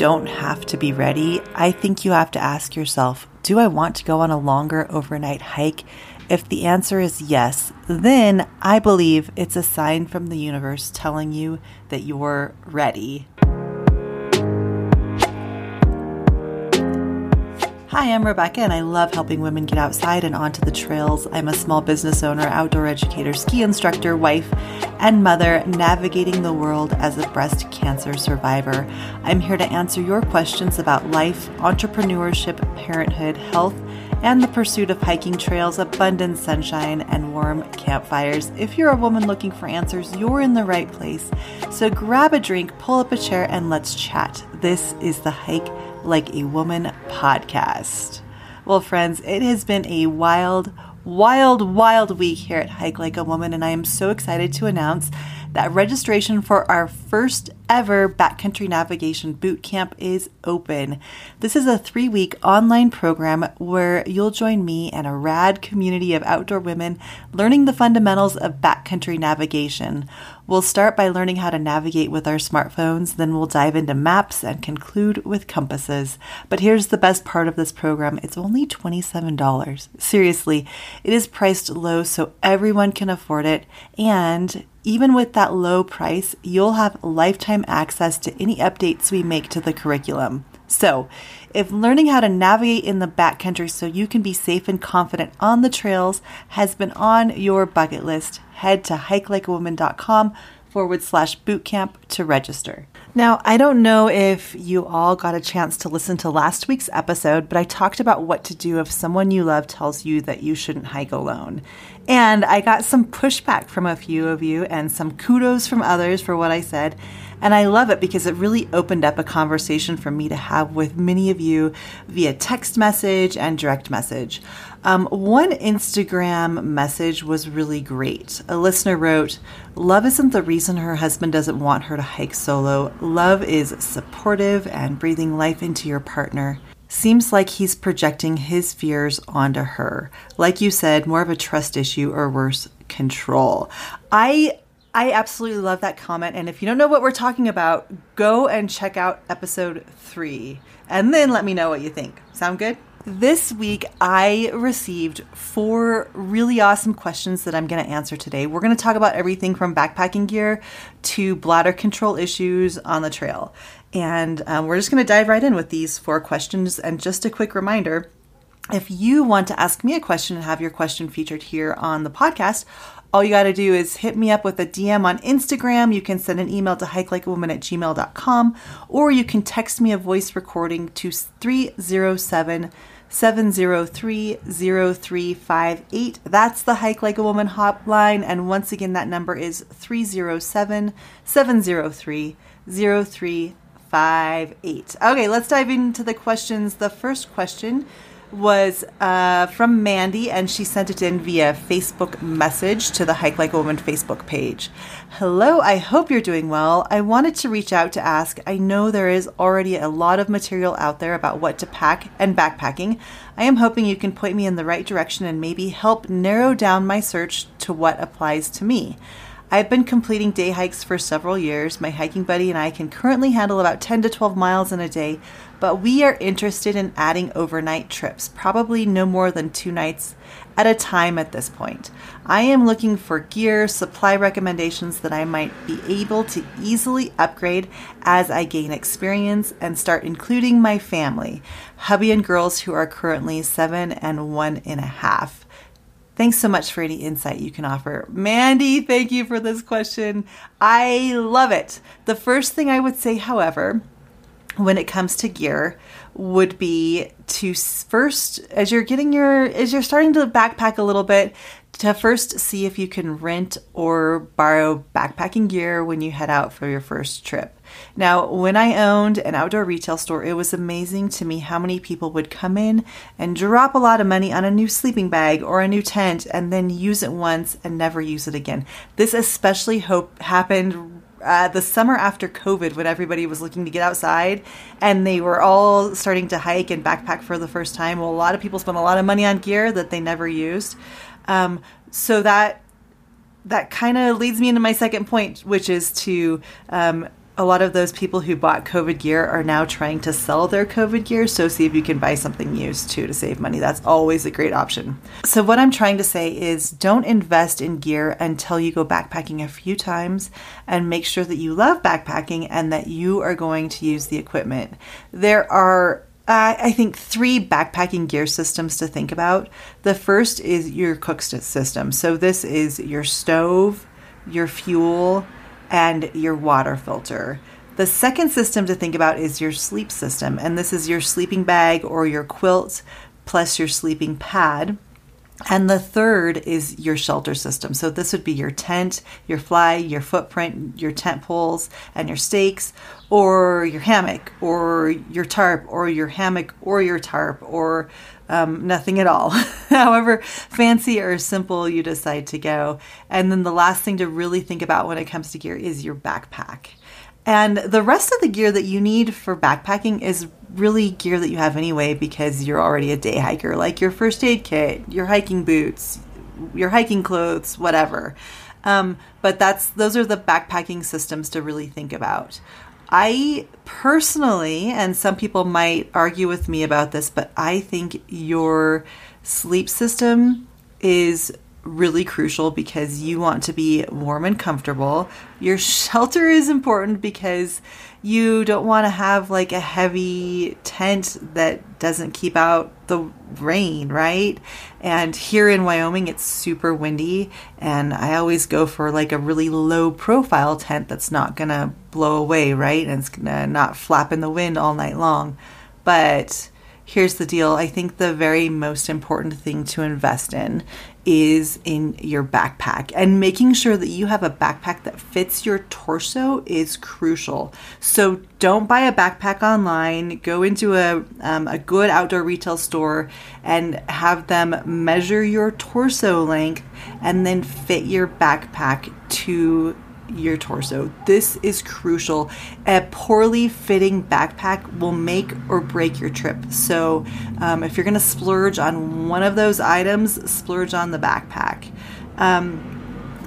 don't have to be ready. I think you have to ask yourself Do I want to go on a longer overnight hike? If the answer is yes, then I believe it's a sign from the universe telling you that you're ready. Hi, I'm Rebecca, and I love helping women get outside and onto the trails. I'm a small business owner, outdoor educator, ski instructor, wife, and mother, navigating the world as a breast cancer survivor. I'm here to answer your questions about life, entrepreneurship, parenthood, health, and the pursuit of hiking trails, abundant sunshine, and warm campfires. If you're a woman looking for answers, you're in the right place. So grab a drink, pull up a chair, and let's chat. This is the Hike like a Woman podcast. Well, friends, it has been a wild, wild, wild week here at Hike Like a Woman, and I am so excited to announce that registration for our first ever backcountry navigation boot camp is open. This is a three week online program where you'll join me and a rad community of outdoor women learning the fundamentals of backcountry navigation. We'll start by learning how to navigate with our smartphones, then we'll dive into maps and conclude with compasses. But here's the best part of this program it's only $27. Seriously, it is priced low so everyone can afford it, and even with that low price, you'll have lifetime access to any updates we make to the curriculum. So, if learning how to navigate in the backcountry so you can be safe and confident on the trails has been on your bucket list, head to hikelikeawoman.com forward slash bootcamp to register. Now, I don't know if you all got a chance to listen to last week's episode, but I talked about what to do if someone you love tells you that you shouldn't hike alone. And I got some pushback from a few of you and some kudos from others for what I said. And I love it because it really opened up a conversation for me to have with many of you via text message and direct message. Um, one Instagram message was really great. A listener wrote, Love isn't the reason her husband doesn't want her to hike solo. Love is supportive and breathing life into your partner. Seems like he's projecting his fears onto her. Like you said, more of a trust issue or worse, control. I I absolutely love that comment. And if you don't know what we're talking about, go and check out episode three and then let me know what you think. Sound good? This week, I received four really awesome questions that I'm going to answer today. We're going to talk about everything from backpacking gear to bladder control issues on the trail. And um, we're just going to dive right in with these four questions. And just a quick reminder if you want to ask me a question and have your question featured here on the podcast, all you got to do is hit me up with a DM on Instagram. You can send an email to hikelikeawoman at gmail.com or you can text me a voice recording to 307 703 0358. That's the Hike Like a Woman hotline. And once again, that number is 307 703 0358. Okay, let's dive into the questions. The first question was uh, from Mandy, and she sent it in via Facebook message to the Hike Like a Woman Facebook page. Hello, I hope you're doing well. I wanted to reach out to ask I know there is already a lot of material out there about what to pack and backpacking. I am hoping you can point me in the right direction and maybe help narrow down my search to what applies to me. I've been completing day hikes for several years. My hiking buddy and I can currently handle about 10 to 12 miles in a day, but we are interested in adding overnight trips, probably no more than two nights at a time at this point. I am looking for gear, supply recommendations that I might be able to easily upgrade as I gain experience and start including my family, hubby and girls who are currently seven and one and a half. Thanks so much for any insight you can offer. Mandy, thank you for this question. I love it. The first thing I would say, however, when it comes to gear would be to first as you're getting your as you're starting to backpack a little bit to first see if you can rent or borrow backpacking gear when you head out for your first trip. Now, when I owned an outdoor retail store, it was amazing to me how many people would come in and drop a lot of money on a new sleeping bag or a new tent and then use it once and never use it again. This especially hope happened uh, the summer after COVID when everybody was looking to get outside and they were all starting to hike and backpack for the first time. Well, a lot of people spent a lot of money on gear that they never used. Um, so that that kind of leads me into my second point, which is to um, a lot of those people who bought COVID gear are now trying to sell their COVID gear. So see if you can buy something used too to save money. That's always a great option. So, what I'm trying to say is don't invest in gear until you go backpacking a few times and make sure that you love backpacking and that you are going to use the equipment. There are uh, I think three backpacking gear systems to think about. The first is your cook system. So, this is your stove, your fuel, and your water filter. The second system to think about is your sleep system, and this is your sleeping bag or your quilt plus your sleeping pad. And the third is your shelter system. So this would be your tent, your fly, your footprint, your tent poles, and your stakes, or your hammock, or your tarp, or your hammock, or your tarp, or um, nothing at all. However fancy or simple you decide to go. And then the last thing to really think about when it comes to gear is your backpack. And the rest of the gear that you need for backpacking is really gear that you have anyway because you're already a day hiker, like your first aid kit, your hiking boots, your hiking clothes, whatever. Um, but that's those are the backpacking systems to really think about. I personally, and some people might argue with me about this, but I think your sleep system is really crucial because you want to be warm and comfortable. Your shelter is important because you don't want to have like a heavy tent that doesn't keep out the rain, right? And here in Wyoming, it's super windy, and I always go for like a really low profile tent that's not gonna blow away, right? And it's gonna not flap in the wind all night long. But here's the deal. I think the very most important thing to invest in is in your backpack. And making sure that you have a backpack that fits your torso is crucial. So don't buy a backpack online. Go into a, um, a good outdoor retail store and have them measure your torso length and then fit your backpack to your torso. This is crucial. A poorly fitting backpack will make or break your trip. So, um, if you're going to splurge on one of those items, splurge on the backpack. Um,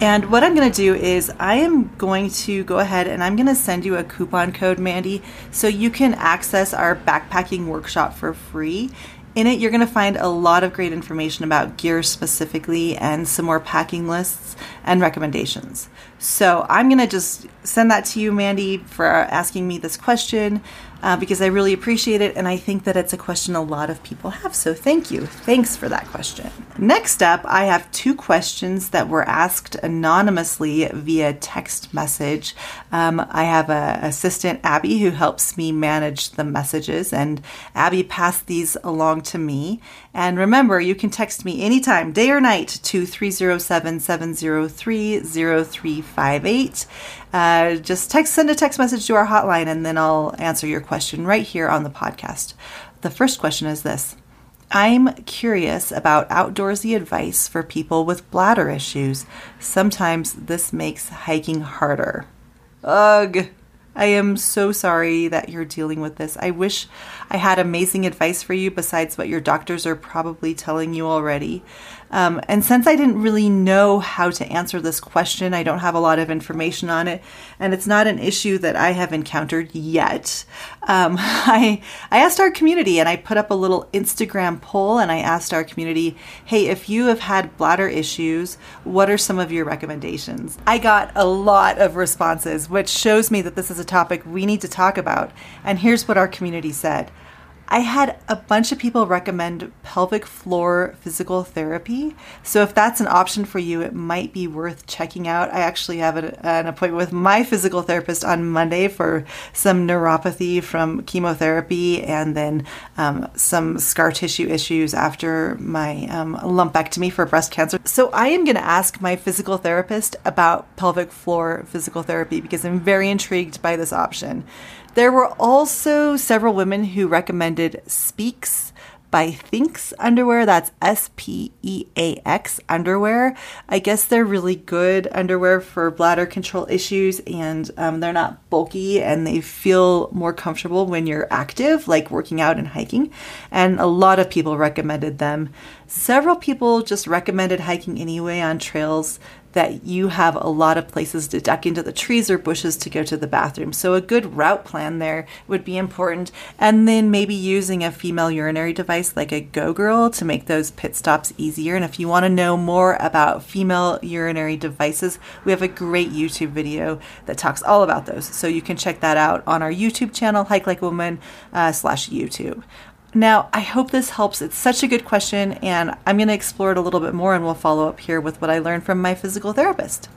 and what I'm going to do is I am going to go ahead and I'm going to send you a coupon code, Mandy, so you can access our backpacking workshop for free. In it, you're going to find a lot of great information about gear specifically and some more packing lists and recommendations. So I'm going to just send that to you, Mandy, for asking me this question uh, because I really appreciate it. And I think that it's a question a lot of people have. So thank you. Thanks for that question. Next up, I have two questions that were asked anonymously via text message. Um, I have an assistant, Abby, who helps me manage the messages, and Abby passed these along to me. And remember, you can text me anytime, day or night, to 307 703 0358. Uh, just text, send a text message to our hotline, and then I'll answer your question right here on the podcast. The first question is this I'm curious about outdoorsy advice for people with bladder issues. Sometimes this makes hiking harder. Ugh. I am so sorry that you're dealing with this. I wish I had amazing advice for you besides what your doctors are probably telling you already. Um, and since I didn't really know how to answer this question, I don't have a lot of information on it, and it's not an issue that I have encountered yet. Um, I I asked our community, and I put up a little Instagram poll, and I asked our community, "Hey, if you have had bladder issues, what are some of your recommendations?" I got a lot of responses, which shows me that this is a topic we need to talk about. And here's what our community said. I had a bunch of people recommend pelvic floor physical therapy. So, if that's an option for you, it might be worth checking out. I actually have an, an, appointment with my physical therapist on Monday for some neuropathy from chemotherapy and then um, some scar tissue issues after my um, lumpectomy for breast cancer. So, I am going to ask my physical therapist about pelvic floor physical therapy because I'm very intrigued by this option. There were also several women who recommended Speax by Thinx underwear. That's S P E A X underwear. I guess they're really good underwear for bladder control issues and um, they're not bulky and they feel more comfortable when you're active, like working out and hiking. And a lot of people recommended them. Several people just recommended hiking anyway on trails that you have a lot of places to duck into the trees or bushes to go to the bathroom. So, a good route plan there would be important. And then maybe using a female urinary device like a Go Girl to make those pit stops easier. And if you want to know more about female urinary devices, we have a great YouTube video that talks all about those. So, you can check that out on our YouTube channel, Hike Like Woman uh, slash YouTube. Now, I hope this helps. It's such a good question, and I'm going to explore it a little bit more, and we'll follow up here with what I learned from my physical therapist.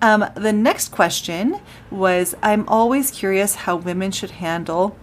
Um, the next question was I'm always curious how women should handle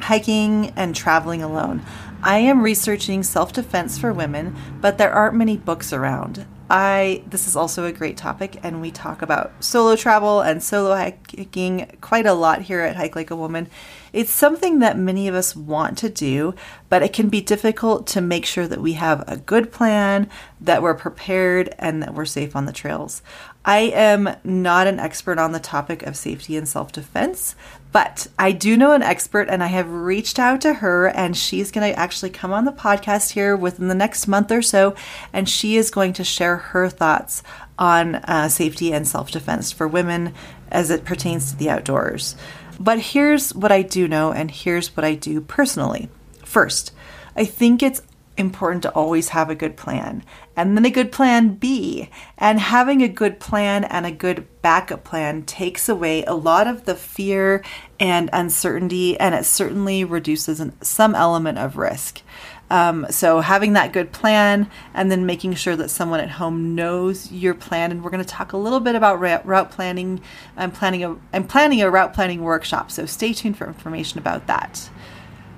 hiking and traveling alone. I am researching self defense for women, but there aren't many books around. I this is also a great topic and we talk about solo travel and solo hiking quite a lot here at Hike Like a Woman. It's something that many of us want to do, but it can be difficult to make sure that we have a good plan, that we're prepared and that we're safe on the trails. I am not an expert on the topic of safety and self-defense, but I do know an expert and I have reached out to her and she's going to actually come on the podcast here within the next month or so and she is going to share her thoughts on uh, safety and self defense for women as it pertains to the outdoors. But here's what I do know and here's what I do personally. First, I think it's important to always have a good plan and then a good plan B. And having a good plan and a good backup plan takes away a lot of the fear and uncertainty, and it certainly reduces some element of risk. Um, so having that good plan and then making sure that someone at home knows your plan. And we're going to talk a little bit about route planning. I'm planning a I'm planning a route planning workshop, so stay tuned for information about that.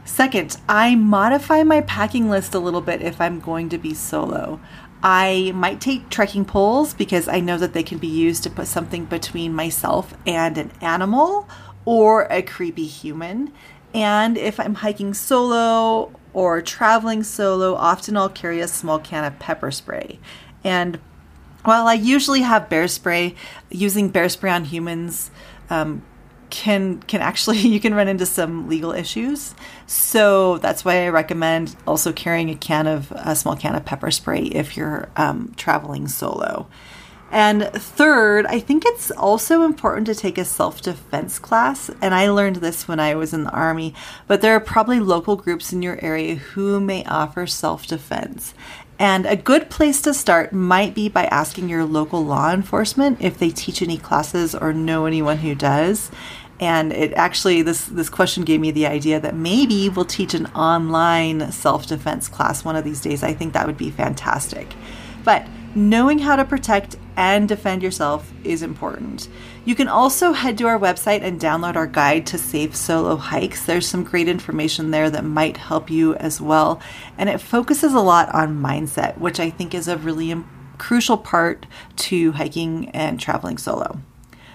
Second, I modify my packing list a little bit if I'm going to be solo. I might take trekking poles because I know that they can be used to put something between myself and an animal or a creepy human. And if I'm hiking solo or traveling solo, often I'll carry a small can of pepper spray. And while I usually have bear spray, using bear spray on humans um, can can actually you can run into some legal issues. So that's why I recommend also carrying a can of a small can of pepper spray if you're um, traveling solo. And third, I think it's also important to take a self defense class. And I learned this when I was in the Army, but there are probably local groups in your area who may offer self defense. And a good place to start might be by asking your local law enforcement if they teach any classes or know anyone who does. And it actually this this question gave me the idea that maybe we'll teach an online self-defense class one of these days. I think that would be fantastic. But knowing how to protect and defend yourself is important. You can also head to our website and download our guide to safe solo hikes. There's some great information there that might help you as well. And it focuses a lot on mindset, which I think is a really crucial part to hiking and traveling solo.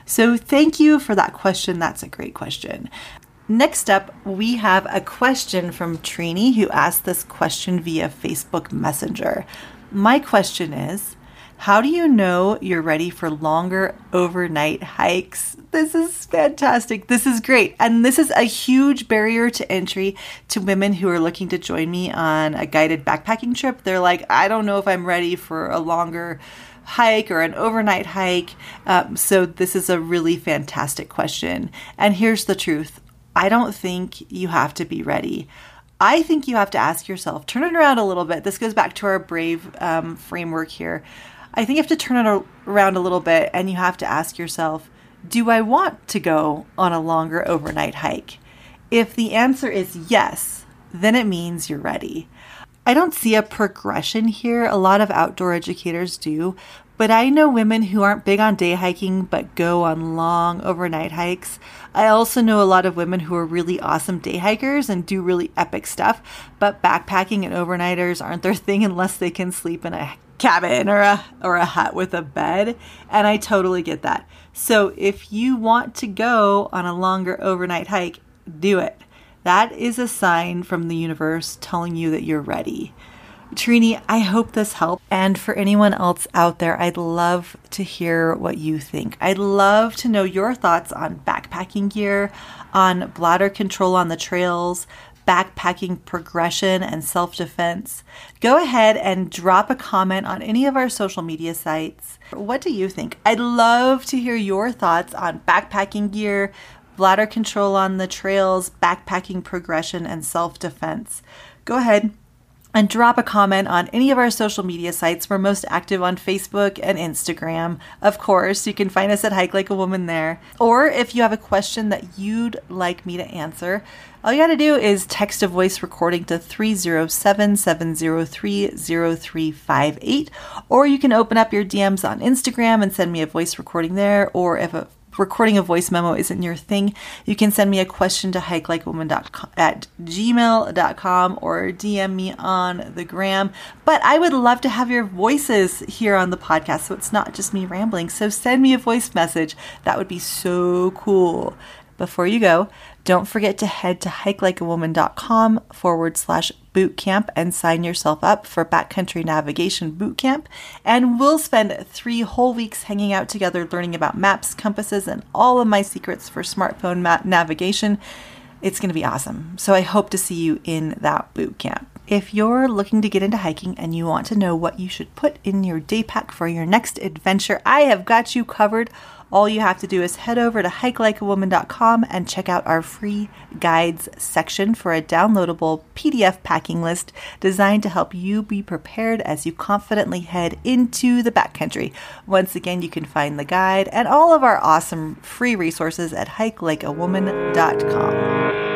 So, thank you for that question. That's a great question. Next up, we have a question from Trini who asked this question via Facebook Messenger. My question is how do you know you're ready for longer overnight hikes? This is fantastic. This is great. And this is a huge barrier to entry to women who are looking to join me on a guided backpacking trip. They're like, I don't know if I'm ready for a longer hike or an overnight hike. Um, so, this is a really fantastic question. And here's the truth I don't think you have to be ready. I think you have to ask yourself, turn it around a little bit. This goes back to our brave um, framework here. I think you have to turn it around a little bit and you have to ask yourself, do I want to go on a longer overnight hike? If the answer is yes, then it means you're ready. I don't see a progression here. A lot of outdoor educators do, but I know women who aren't big on day hiking but go on long overnight hikes. I also know a lot of women who are really awesome day hikers and do really epic stuff, but backpacking and overnighters aren't their thing unless they can sleep in a cabin or a or a hut with a bed and I totally get that. So if you want to go on a longer overnight hike, do it. That is a sign from the universe telling you that you're ready. Trini, I hope this helped. And for anyone else out there, I'd love to hear what you think. I'd love to know your thoughts on backpacking gear, on bladder control on the trails, backpacking progression and self defense, go ahead and drop a comment on any of our social media sites. What do you think? I'd love to hear your thoughts on backpacking gear, bladder control on the trails, backpacking progression, and self defense. Go ahead and drop a comment on any of our social media sites. We're most active on Facebook and Instagram. Of course, you can find us at Hike Like a Woman there. Or if you have a question that you'd like me to answer, all you got to do is text a voice recording to 307 703 0358. Or you can open up your DMs on Instagram and send me a voice recording there. Or if a recording a voice memo isn't your thing, you can send me a question to hikelikewoman at gmail.com or DM me on the gram. But I would love to have your voices here on the podcast so it's not just me rambling. So send me a voice message. That would be so cool. Before you go, don't forget to head to hikelikeawoman.com forward slash bootcamp and sign yourself up for backcountry navigation bootcamp. And we'll spend three whole weeks hanging out together learning about maps, compasses, and all of my secrets for smartphone ma- navigation. It's going to be awesome. So I hope to see you in that bootcamp. If you're looking to get into hiking and you want to know what you should put in your day pack for your next adventure, I have got you covered all you have to do is head over to hikelikeawoman.com and check out our free guides section for a downloadable PDF packing list designed to help you be prepared as you confidently head into the backcountry. Once again, you can find the guide and all of our awesome free resources at hikelikeawoman.com.